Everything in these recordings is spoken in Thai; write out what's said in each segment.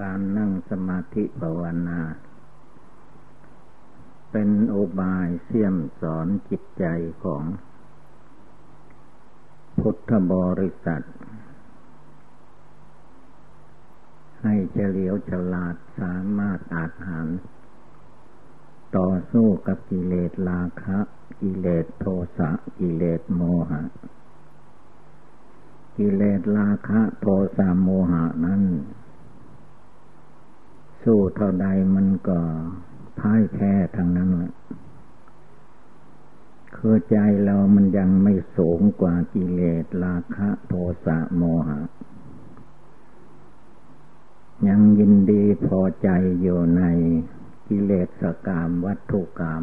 การนั่งสมาธิภาวนา เป็นโอบายเสี่ยมสอนจิตใจของ พุทธบริษัท ให้เฉลียวฉลาดสามารถอาจหันต่อสู้กับกิเลสราคะ กิเลสโทสะ กิเลสโมหะ กิเลสราคะ โทสะโมหะนั้น สู้เท่าใดมันก็พ่ายแพ้ทางนั้นแหละคือใจเรามันยังไม่สูงกว่ากิเลสราคะโทสะโมหะ ยังยินดีพอใจอยู่ในกิเลสกามวัตถุกรรม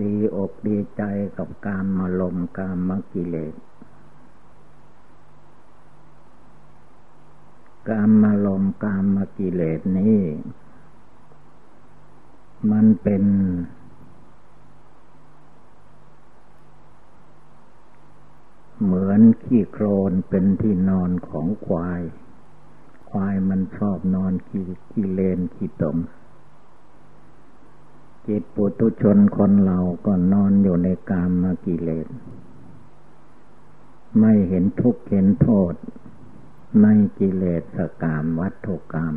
ดีอกดีใจกับการมาลมกามมกิเลส กามมาลมกามมากิเลสนี้ มันเป็น เหมือนขี้โครนเป็นที่นอนของควาย ควายมันชอบนอนขี้ขี้เลนขี้ตมจิตปุตุชนคนเราก็นอนอยู่ในกามมากิเลส ไม่เห็นทุกข์เห็นโทษ ในกิเลสกามวัตถุกรรม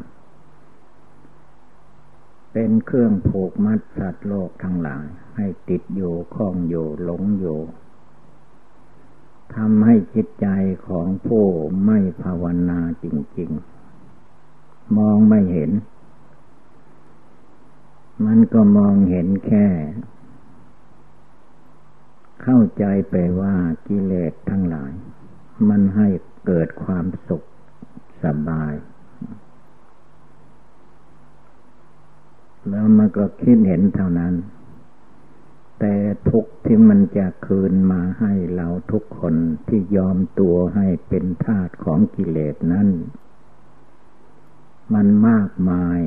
เป็นเครื่องผูกมัดสัตว์โลกทั้งหลายให้ติดอยู่คล้องอยู่หลงอยู่ทำให้จิตใจของผู้ไม่ภาวนาจริง ๆ มองไม่เห็น มันก็มองเห็นแค่ เข้าใจไปว่ากิเลสทั้งหลาย มันให้ เกิดความสุขสบาย แล้วมันก็คิดเห็นเท่านั้น แต่ทุกที่มันจะคืนมาให้เราทุกคนที่ยอมตัวให้เป็นทาสของกิเลสนั้น มันมากมาย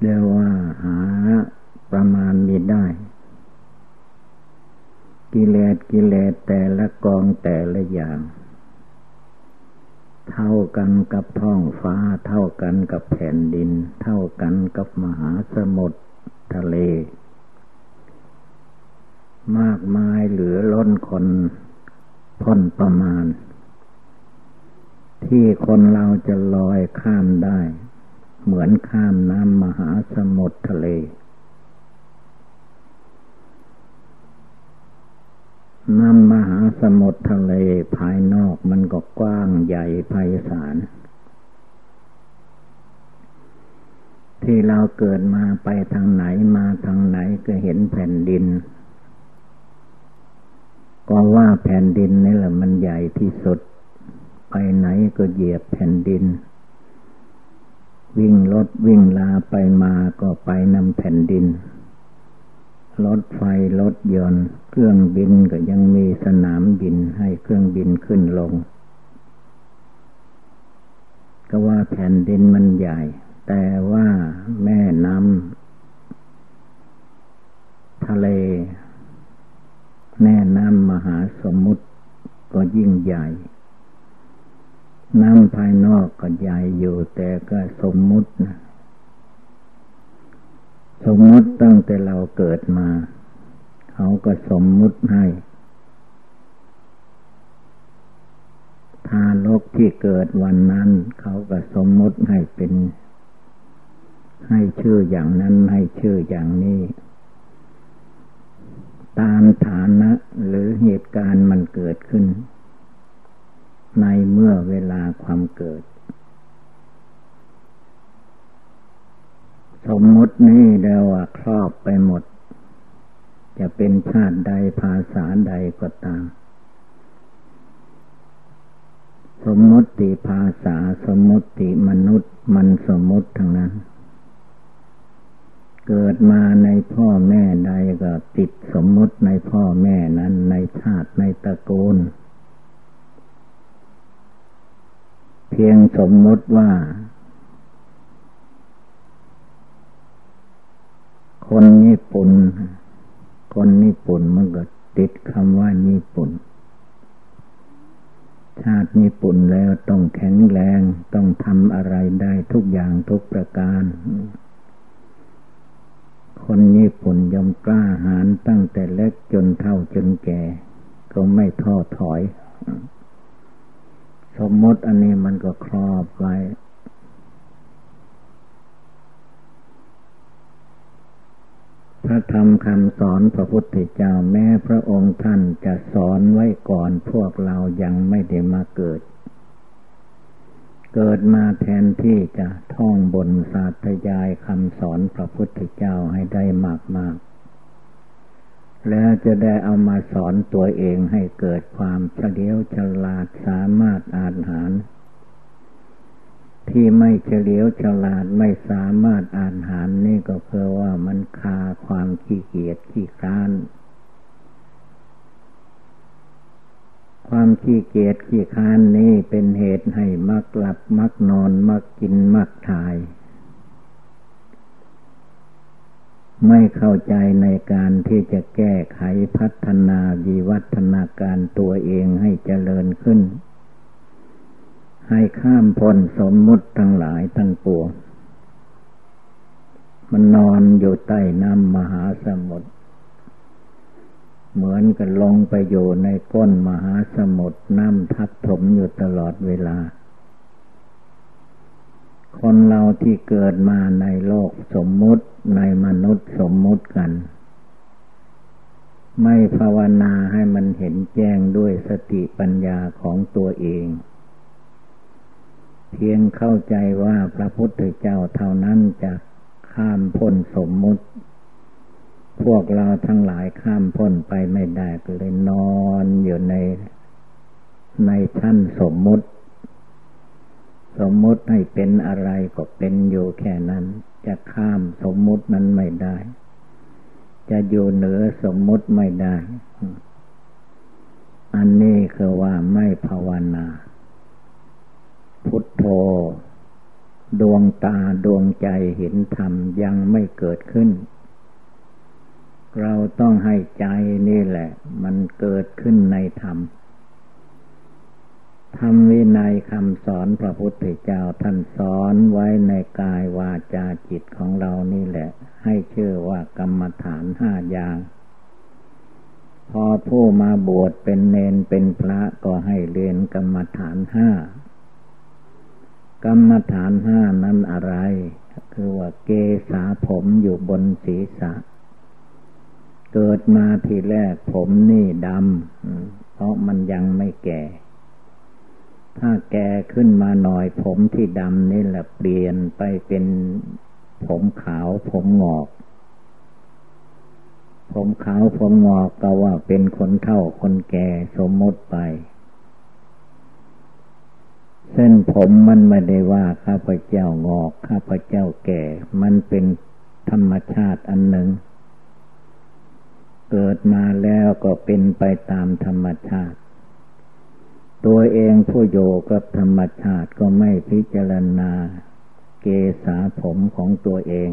เรียกว่าหาประมาณไม่ได้ กิเลส กิเลสแต่ละกองแต่ละอย่าง เท่ากันกับท้องฟ้า เท่ากันกับแผ่นดิน เท่ากันกับมหาสมุทรทะเล มากมายเหลือล้นคนพ้นประมาณ ที่คนเราจะลอยข้ามได้ เหมือนข้ามน้ำมหาสมุทรทะเล น้ำมหาสมุทรทะเลภายนอกมันก็กว้างใหญ่ไพศาล ที่เราเกิดมาไปทางไหนมาทางไหนก็เห็นแผ่นดิน ก็ว่าแผ่นดินนี่แหละมันใหญ่ที่สุด ไปไหนก็เหยียบแผ่นดิน วิ่งรถวิ่งลาไปมาก็ไปนำแผ่นดิน รถไฟ รถยนต์ เครื่องบินก็ยังมีสนามบินให้เครื่องบินขึ้นลง ก็ว่าแผ่นดินมันใหญ่ แต่ว่าแม่น้ำทะเล แม่น้ำมหาสมุทรก็ยิ่งใหญ่ น้ำภายนอกก็ใหญ่อยู่แต่ก็สมมุตินะ สมมติตั้งแต่เราเกิดมา เขาก็สมมุติให้ ทารกที่เกิดวันนั้น เขาก็สมมุติให้เป็น ให้ชื่ออย่างนั้นให้ชื่ออย่างนี้ ตามฐานะหรือเหตุการณ์มันเกิดขึ้น ในเมื่อเวลาความเกิด สมมุตินี้เรียว่าครอบไปหมด จะเป็นชาติใดภาษาใดก็ตาม สมมติภาษาสมมติมนุษย์มันสมมติทั้งนั้น เกิดมาในพ่อแม่ใดก็ติดสมมติในพ่อแม่นั้นในชาติในตระกูล เพียงสมมติว่า คนญี่ปุ่น คนญี่ปุ่นมันก็ติดคำว่าญี่ปุ่น ชาติญี่ปุ่นแล้วต้องแข็งแรง ต้องทำอะไรได้ทุกอย่างทุกประการ คนญี่ปุ่นยอมกล้าหาญตั้งแต่เล็กจนเท่าจนแก่ ก็ไม่ท้อถอย สมมติอันนี้มันก็ครอบไว้ พระธรรมคำสอนพระพุทธเจ้าแม้พระองค์ท่านจะสอนไว้ก่อนพวกเรายังไม่ได้มาเกิด เกิดมาแทนที่จะท่องบนศาสตยายคำสอนพระพุทธเจ้าให้ได้มากมากแล้วจะได้เอามาสอนตัวเองให้เกิดความเฉลียวฉลาดสามารถอ่านหาร ที่ไม่เฉลียวฉลาดไม่สามารถอ่านหารนี่ก็เพราะว่ามันคาความขี้เกียจขี้ค้าน ความขี้เกียจขี้ค้านนี้เป็นเหตุให้มักหลับมักนอนมักกินมักถ่าย ไม่เข้าใจในการที่จะแก้ไขพัฒนาวิวัฒนาการตัวเองให้เจริญขึ้น ให้ข้ามพ้นสมมุติทั้งหลายทั้งปวง มันนอนอยู่ใต้น้ำมหาสมุทร เหมือนกับลงไปอยู่ในก้นมหาสมุทรน้ำทับถมอยู่ตลอดเวลา คนเราที่เกิดมาในโลกสมมุติในมนุษย์สมมุติกัน ไม่ภาวนาให้มันเห็นแจ้งด้วยสติปัญญาของตัวเอง เพียงเข้าใจว่าพระพุทธเจ้าเท่านั้นจะข้ามพ้นสมมุติ พวกเราทั้งหลายข้ามพ้นไปไม่ได้ก็เลยนอนอยู่ใน ในชั้นสมมุติ สมมุติให้เป็นอะไรก็เป็นอยู่แค่นั้น จะข้ามสมมุตินั้นไม่ได้ จะอยู่เหนือสมมุติไม่ได้ อันนี้คือว่าไม่ภาวนา พุทโธ ดวงตาดวงใจเห็นธรรมยังไม่เกิดขึ้น เราต้องให้ใจนี่แหละ มันเกิดขึ้นในธรรมธรรมวินัยคำสอนพระพุทธเจ้าท่านสอนไว้ในกายวาจาจิตของเรานี่แหละ ให้เชื่อว่ากรรมฐานห้าอย่าง พอผู้มาบวชเป็นเนนเป็นพระก็ให้เรียนกรรมฐานห้า กรรมฐานห้านั้นอะไร คือว่าเกษาผมอยู่บนศีรษะ เกิดมาทีแรกผมนี่ดำเพราะมันยังไม่แก่ ถ้าแก่ขึ้นมาหน่อย ผมที่ดำนี่แหละเปลี่ยนไปเป็นผมขาวผมงอก ผมขาวผมงอกก็ว่าเป็นคนเฒ่าคนแก่สมมติไป เส้นผมมันไม่ได้ว่าข้าพเจ้างอกข้าพเจ้าแก่ มันเป็นธรรมชาติอันหนึ่ง เกิดมาแล้วก็เป็นไปตามธรรมชาติ ตัวเองผู้โยกับธรรมชาติก็ไม่พิจารณา เกษาผมของตัวเอง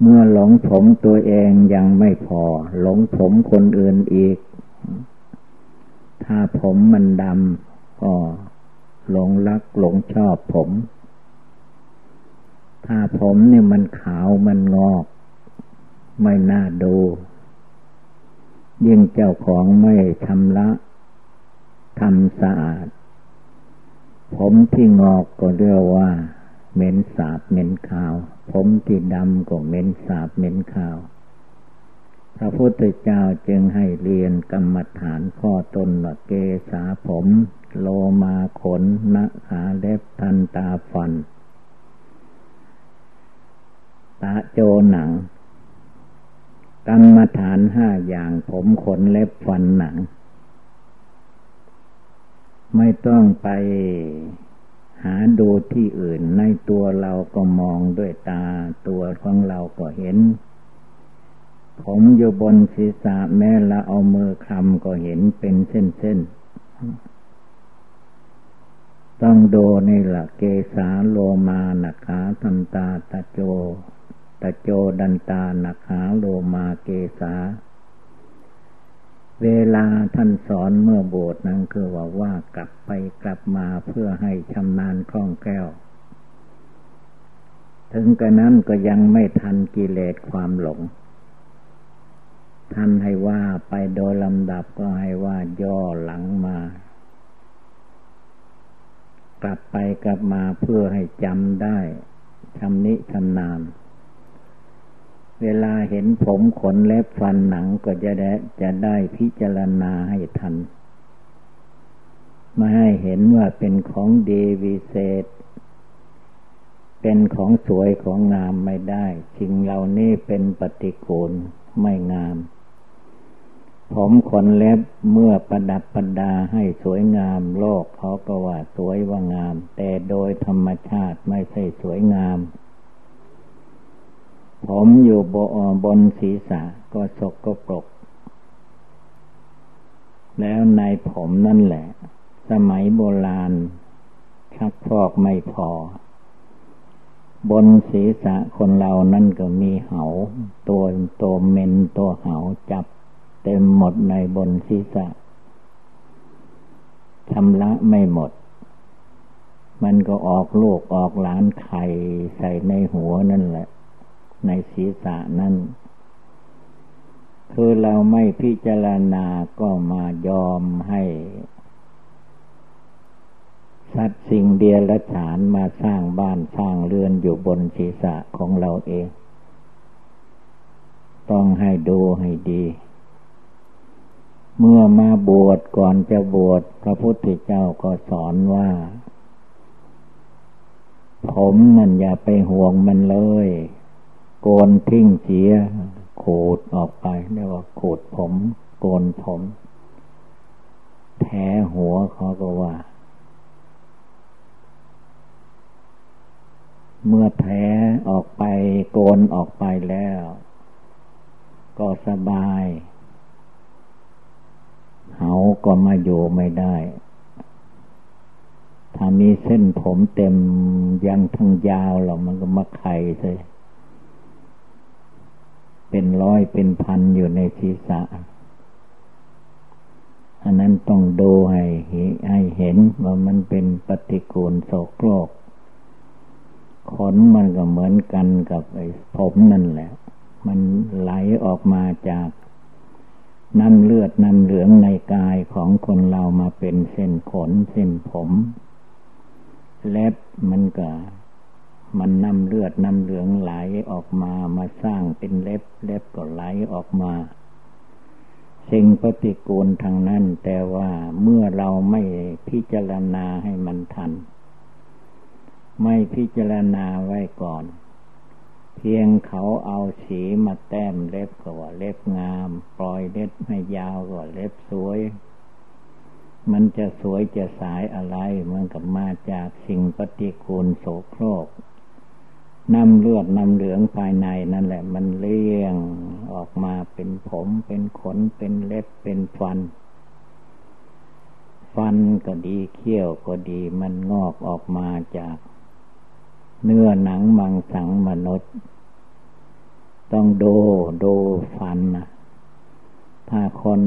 เมื่อหลงผมตัวเองยังไม่พอ หลงผมคนอื่นอีก ถ้าผมมันดำ หลงรักหลงชอบผม ถ้าผมเนี่ยมันขาวมันงอก ไม่น่าดู ยิ่งเจ้าของไม่ชำระทำสะอาด ผมที่งอกก็เรียกว่าเหม็นสาบเหม็นขาว ผมที่ดำก็เหม็นสาบเหม็นขาว พระพุทธเจ้าจึงให้เรียนกรรมฐานข้อต้นว่าเกษาผม โลมาขนนขาเล็บทันตาฟัน ตาโจหนัง กรรมฐานห้าอย่างผมขนเล็บฟันหนัง ไม่ต้องไปหาดูที่อื่นในตัวเราก็มองด้วยตา ตัวของเราก็เห็น ผมอยู่บนศีรษะแม้ละเอามือคำก็เห็นเป็นเส้นๆ ต้องโดนี่ละเกสาโลมานาขาทันตาตะโจตะโจดันตานาขาโลมาเกสา เวลาท่านสอนเมื่อบวชนั้นคือว่าว่ากลับไปกลับมาเพื่อให้ชำนาญคล่องแคล่วถึงกระนั้นก็ยังไม่ทันกิเลสความหลง ท่านให้ว่าไปโดยลำดับก็ให้ว่าย่อหลังมา กลับไปกลับมาเพื่อให้จำได้ชำนิชำนาญ เวลาเห็นผมขนเล็บฟันหนังก็จะได้จะได้พิจารณาให้ทัน มาให้เห็นว่าเป็นของดีวิเศษ เป็นของสวยของงามไม่ได้สิ่งเหล่านี้เป็นปฏิกูลไม่งาม ผมขนเล็บเมื่อประดับประดาให้สวยงาม โลกเขาก็ว่าสวยว่างาม แต่โดยธรรมชาติไม่ใช่สวยงาม ผมอยู่บนศีรษะก็สกก็ปรก แล้วในผมนั่นแหละ สมัยโบราณชักฟอกไม่พอ บนศีรษะคนเรานั่นก็มีเหา ตัวตัวเมนตัวเหาจับ เต็มหมดในบนศีรษะชำระไม่หมด มันก็ออกลูกออกหลานไข่ใส่ในหัวนั่นแหละ ในศีรษะนั้นคือเราไม่พิจารณาก็มายอมให้ สัตว์สิ่งเดียรฉานมาสร้างบ้านสร้างเรือนอยู่บนศีรษะของเราเอง ต้องให้ดูให้ดี เมื่อมาบวชก่อนจะบวชพระพุทธเจ้าก็สอนว่า ผมนั่นอย่าไปห่วงมันเลย โกนทิ้งเสียโขดออกไปเรียกว่าโขดผม โกนผมแผลหัวเขาก็ว่า เมื่อแผลออกไป โกนออกไปแล้ว ก็สบาย เขาก็มาอยู่ไม่ได้ ถ้ามีเส้นผมเต็มยังทั้งยาวหรอมันก็มาไข่เลยเป็นร้อยเป็นพันอยู่ในศีรษะ อันนั้นต้องดูให้ให้เห็นว่ามันเป็นปฏิกูลโสโครกขนมันก็เหมือนกันกับไอ้ผมนั่นแหละ มันไหลออกมาจาก น้ำเลือดน้ำเหลืองในกายของคนเรามาเป็นเส้นขนเส้นผม เล็บมันก็มันนำเลือดนำเหลืองไหลออกมามาสร้างเป็นเล็บ เล็บก็ไหลออกมา สิ่งปฏิกูลทางนั้น แต่ว่าเมื่อเราไม่พิจารณาให้มันทัน ไม่พิจารณาไว้ก่อน เพียงเขาเอาสีมาแต้มเล็บก็ว่าเล็บงาม ปล่อยเล็บให้ยาวก็เล็บสวย มันจะสวยจะสายอะไรมันกับมาจากสิ่งปฏิกูลโสโครกน้ำเลือดน้ำเหลืองภายในนั่นแหละ มันเลี้ยงออกมาเป็นผมเป็นขนเป็นเล็บเป็นฟัน ฟันก็ดีเขี้ยวก็ดีมันงอกออกมาจาก เนื้อหนังมังสังมนุษย์ ต้องโดโดฟันนะถ้าคน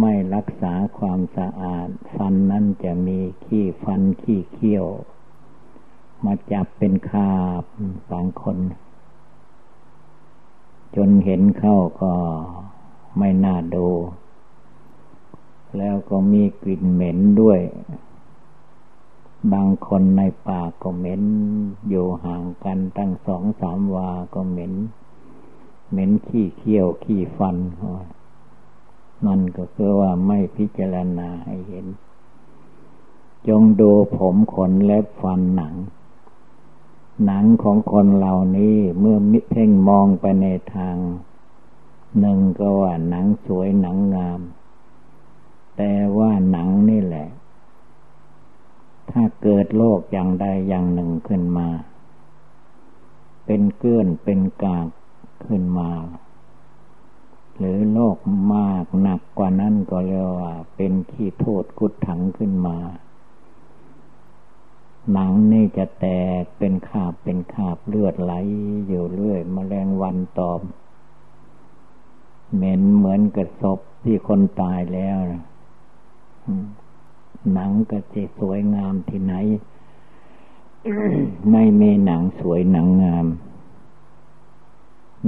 ไม่รักษาความสะอาด ฟันนั้นจะมีขี้ฟันขี้เขี้ยว มาจับเป็นคาบบางคน จนเห็นเข้าก็ไม่น่าดู แล้วก็มีกลิ่นเหม็นด้วย บางคนในป่าก็เหม็น อยู่ห่างกันตั้งสองสามวาก็เหม็น เหม็นขี้เขี้ยวขี้ฟันนั่นก็คือว่าไม่พิจารณาให้เห็น จงดูผมขนเล็บฟันหนัง หนังของคนเหล่านี้เมื่อมิเพ่งมองไปในทาง หนึ่งก็ว่าหนังสวยหนังงาม แต่ว่าหนังนี่แหละ ถ้าเกิดโรคอย่างใดอย่างหนึ่งขึ้นมา เป็นเกื้อนเป็นกากขึ้นมา หรือโรคมากหนักกว่านั้นก็เรียกว่า เป็นขี้โทษกุดถังขึ้นมา หนังนี่จะแตกเป็นขาบเป็นขาบเลือดไหลอยู่เรื่อยมแมลงวันตอม เหม็นเหมือนกระศพที่คนตายแล้ว หนังก็จะสวยงามที่ไหน ไม่มีหนังสวยหนังงาม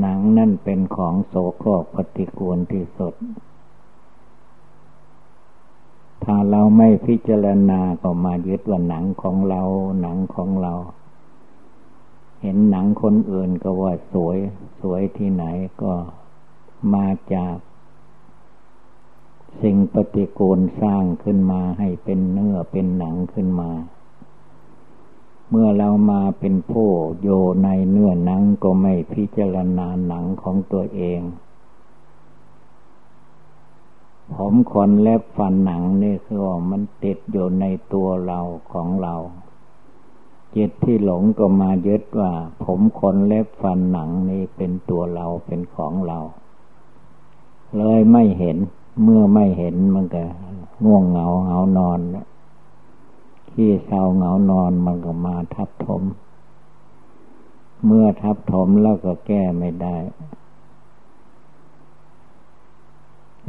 หนังนั่นเป็นของโสโครกปฏิกูลที่สุด ถ้าเราไม่พิจารณาก็มายึดว่าหนังของเรา หนังของเรา เห็นหนังคนอื่นก็ว่าสวย สวยที่ไหนก็มาจาก สิ่งปฏิกูลสร้างขึ้นมาให้เป็นเนื้อเป็นหนังขึ้นมา เมื่อเรามาเป็นผู้โยในเนื้อหนังก็ไม่พิจารณาหนังของตัวเอง ผมขนเล็บฟันหนังนี่คือว่ามันติดอยู่ในตัวเราของเราจิตที่หลงก็มายึดว่า ผมขนเล็บฟันหนังนี่เป็นตัวเราเป็นของเรา เลยไม่เห็น เมื่อไม่เห็นมันก็ง่วงเหงาเหงานอนขี้เศร้าเหงานอนมันก็มาทับถม เมื่อทับถมแล้วก็แก้ไม่ได้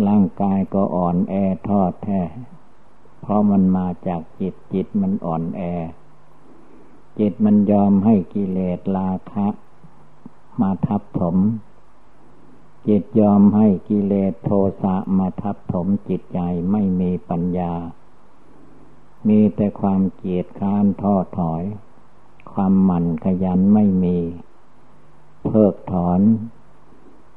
ร่างกายก็อ่อนแอทอดแท้ เพราะมันมาจากจิตจิตมันอ่อนแอ จิตมันยอมให้กิเลสราคะ มาทับถม จิตยอมให้กิเลสโทสะมาทับถมจิตใจไม่มีปัญญา มีแต่ความเกียดค้านท้อถอย ความหมั่นขยันไม่มี เพิกถอน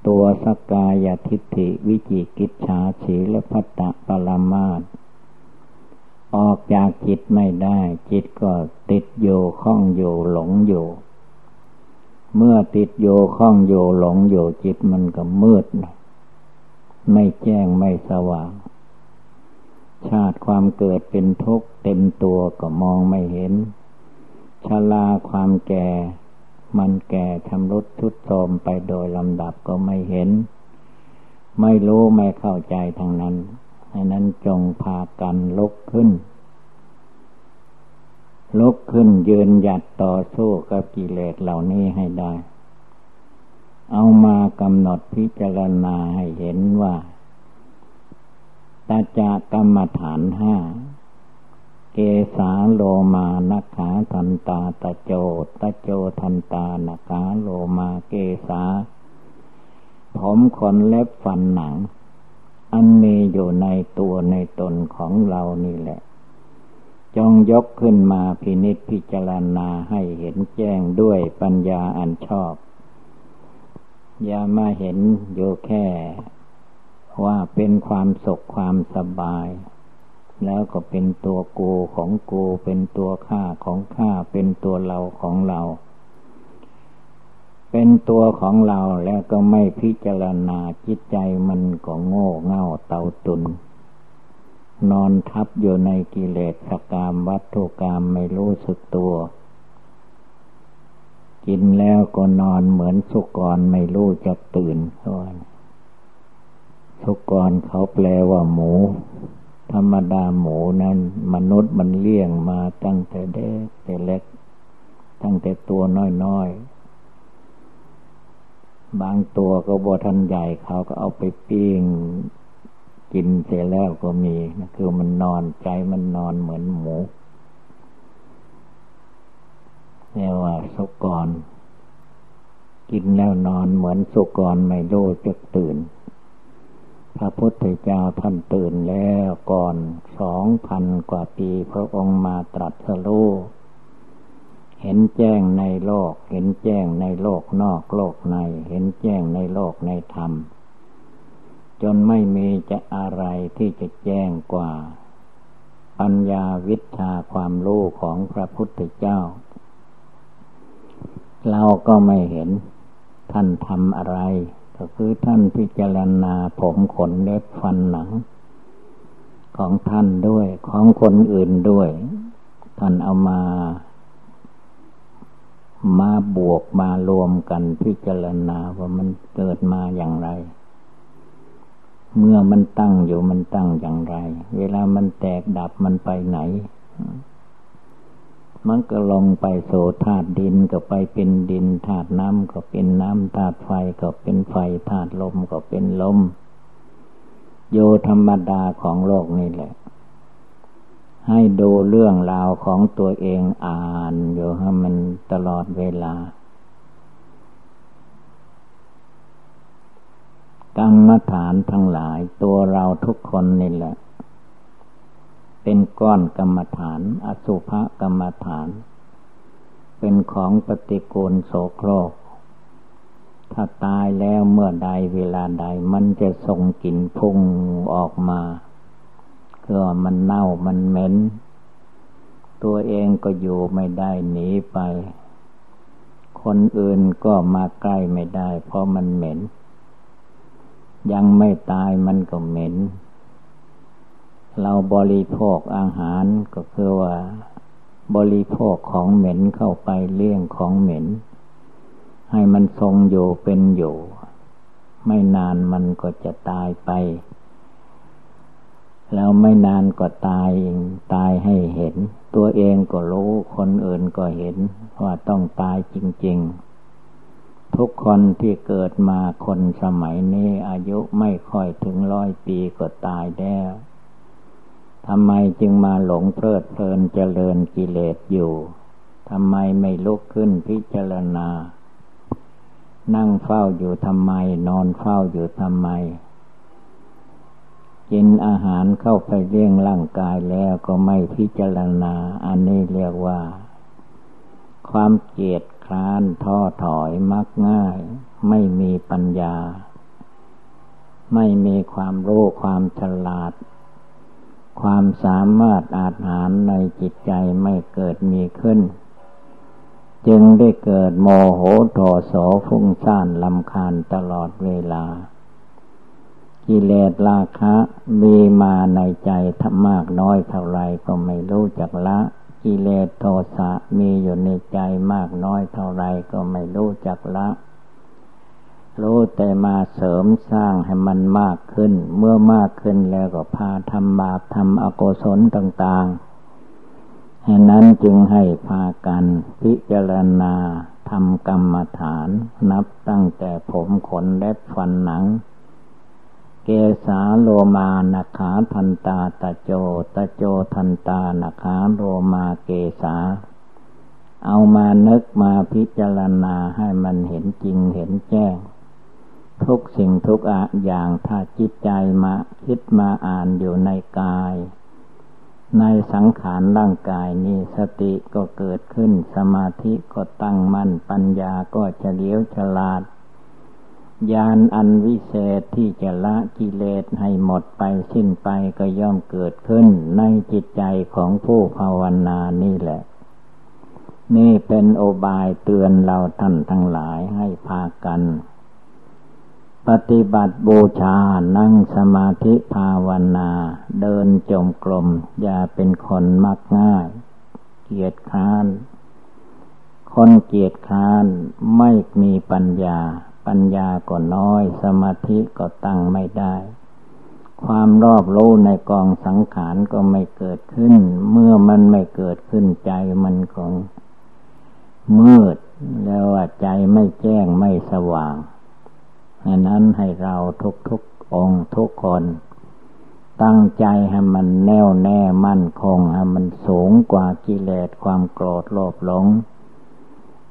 ตัวสกกายทิฏฐิวิจิกิจฉาสีและพัตตะปรมาตออกจากจิตไม่ได้ จิตก็ติดอยู่ข้องอยู่หลงอยู่ เมื่อติดโยข้องโยหลงโยจิตมันก็มืด ไม่แจ้งไม่สว่าง ชาติความเกิดเป็นทุกข์เต็มตัวก็มองไม่เห็นชาลาความแก่ มันแก่ชำรุดทุดโทมไปโดยลำดับก็ไม่เห็น ไม่รู้ไม่เข้าใจทางนั้นดังนั้นจงพากันลุกขึ้น ลุกขึ้นยืนหยัดต่อสู้กับกิเลสเหล่านี้ให้ได้ เอามากำหนดพิจารณาให้เห็นว่าตาจากรรมฐานห้า เกสาโลมานักขาทันตาตะโจตะโจทันตานักขาโลมาเกสา ผมขนเล็บฟันหนัง อันมีอยู่ในตัวในตนของเรานี่แหละ จงยกขึ้นมาพินิจพิจารณาให้เห็นแจ้งด้วยปัญญาอันชอบ อย่ามาเห็นอยู่แค่ ว่าเป็นความสุขความสบาย แล้วก็เป็นตัวกูของกูเป็นตัวข้าของข้าเป็นตัวเราของเรา เป็นตัวของเราแล้วก็ไม่พิจารณาจิตใจมันก็โง่เง่าเตาตุน นอนทับอยู่ในกิเลสสกามวัตถุกรรมไม่รู้สึกตัว กินแล้วก็นอนเหมือนสุกรไม่รู้จะตื่นสุกรเขาแปลว่าหมู ธรรมดาหมูนั้น มนุษย์มันเลี้ยงมาตั้งแต่เด็กแต่เล็ก ตั้งแต่ตัวน้อยๆ บางตัวก็บทันใหญ่เขาก็เอาไปปิ้ง กินเสร็จแล้วก็มีนะคือมันนอนใจมันนอนเหมือนหมูเรียกว่าสุกร กินแล้วนอนเหมือนสุกรไม่รู้จะตื่น พระพุทธเจ้าท่านตื่นแล้วก่อนสองพันกว่าปีพระองค์มาตรัสรู้เห็นแจ้งในโลก เห็นแจ้งในโลกนอกโลกใน เห็นแจ้งในโลกในธรรม จนไม่มีจะอะไรที่จะแจ้งกว่า ปัญญาวิชาความรู้ของพระพุทธเจ้า เราก็ไม่เห็นท่านทำอะไร ก็คือท่านพิจารณาผมขนเล็บฟันหนัง ของท่านด้วยของคนอื่นด้วย ท่านเอามามาบวกมารวมกันพิจารณาว่ามันเกิดมาอย่างไร เมื่อมันตั้งอยู่มันตั้งอย่างไร เวลามันแตกดับมันไปไหน มันก็ลงไปโสธาตุดินก็ไปเป็นดินธาตุน้ำก็เป็นน้ำธาตุไฟก็เป็นไฟธาตุลมก็เป็นลม โยธรรมดาของโลกนี่แหละ ให้ดูเรื่องราวของตัวเองอ่านอยู่ให้มันตลอดเวลา กรรมฐานทั้งหลายตัวเราทุกคนนี่แหละ เป็นก้อนกรรมฐาน อสุภกรรมฐาน เป็นของปฏิกูลโสโครก ถ้าตายแล้วเมื่อใดเวลาใดมันจะส่งกลิ่นพุ่งออกมาคือมันเน่ามันเหม็น ตัวเองก็อยู่ไม่ได้หนีไป คนอื่นก็มาใกล้ไม่ได้ เพราะมันเหม็น ยังไม่ตายมันก็เหม็น เราบริโภคอาหารก็คือว่า บริโภคของเหม็นเข้าไปเลี่ยงของเหม็น ให้มันทรงอยู่เป็นอยู่ ไม่นานมันก็จะตายไป แล้วไม่นานก็ตายเองตายให้เห็น ตัวเองก็รู้คนอื่นก็เห็นว่าต้องตายจริง ๆ ทุกคนที่เกิดมาคนสมัยนี้อายุไม่ค่อยถึงร้อยปีก็ตายแล้วทำไมจึงมาหลงเพลิดเพลินเจริญกิเลสอยู่ ทำไมไม่ลุกขึ้นพิจารณา นั่งเฝ้าอยู่ทำไม นอนเฝ้าอยู่ทำไม กินอาหารเข้าไปเลี้ยงร่างกายแล้วก็ไม่พิจารณา อันนี้เรียกว่า ความเกลียด คลานท้อถอยมักง่าย ไม่มีปัญญา ไม่มีความรู้ความฉลาด ความสามารถอาหารในจิตใจไม่เกิดมีขึ้น จึงได้เกิดโมโหโทโสฟุ้งซ่านลำคาญตลอดเวลา กิเลสราคะมีมาในใจทมากน้อยเท่าไรก็ไม่รู้จักละ กิเลสโทสะมีอยู่ในใจมากน้อยเท่าไรก็ไม่รู้จักละ รู้แต่มาเสริมสร้างให้มันมากขึ้น เมื่อมากขึ้นแล้วก็พาทำบาปทำอกุศลต่างๆฉะนั้นจึงให้พากันพิจารณาทำกรรมฐาน นับตั้งแต่ผมขนเล็บฟันหนัง เกสาโลมานาขาทันตาตะโจตะโจทันตานาขาโลมาเกสา เอามานึกมาพิจารณาให้มันเห็นจริงเห็นแจ้ง ทุกสิ่งทุกอย่างถ้าจิตใจมาคิดมาอ่านอยู่ในกาย ในสังขารร่างกายนี้สติก็เกิดขึ้นสมาธิก็ตั้งมั่นปัญญาก็เฉลียวฉลาด ญาณอันวิเศษที่จะละกิเลสให้หมดไปสิ้นไปก็ย่อมเกิดขึ้นในจิตใจของผู้ภาวนานี่แหละ นี่เป็นโอบายเตือนเราท่านทั้งหลายให้พากัน ปฏิบัติบูชา นั่งสมาธิภาวนา เดินจมกลม อย่าเป็นคนมักง่าย เกียจค้าน คนเกียจค้านไม่มีปัญญา ปัญญาก็น้อย สมาธิก็ตั้งไม่ได้ ความรอบรู้ในกองสังขารก็ไม่เกิดขึ้น เมื่อมันไม่เกิดขึ้นใจมันของมืดแล้วว่าใจไม่แจ้งไม่สว่างดังนั้นให้เราทุกทุกองทุกคน ตั้งใจให้มันแน่วแน่มั่นคงให้มันสูงกว่ากิเลสความโกรธโลภหลง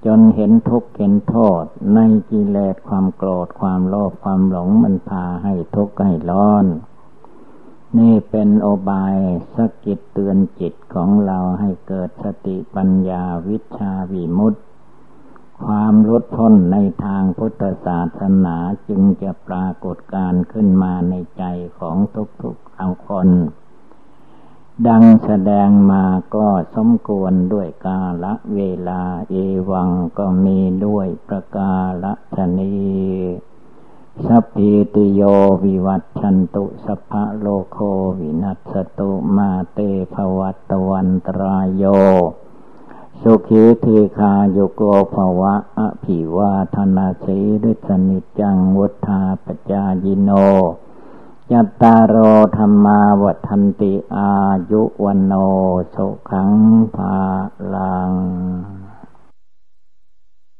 จนเห็นทุกข์เห็นโทษ ในกิเลสความโกรธความโลภความหลงมันพาให้ทุกข์ให้ร้อน นี่เป็นโอบายสกิดเตือนจิตของเราให้เกิดสติปัญญาวิชาวิมุตติ ความรุดพ้นในทางพุทธศาสนาจึงจะปรากฏการขึ้นมาในใจของทุกๆเอาคน ดังแสดงมาก็สมควรด้วยกาละเวลาเอวังก็มีด้วยประกาละชนีสัพพิติโยวิวัตชันตุสัพพะโลโควินัสตุมาเตภวัตวันตรายโย สุขีทีคาโยโกภวะอภิวาธนาสีฤทธนิจังวุธาปจายิโน ยัตตารโอธรรมาวัฏันติอายุวันโนสุขังภาลัง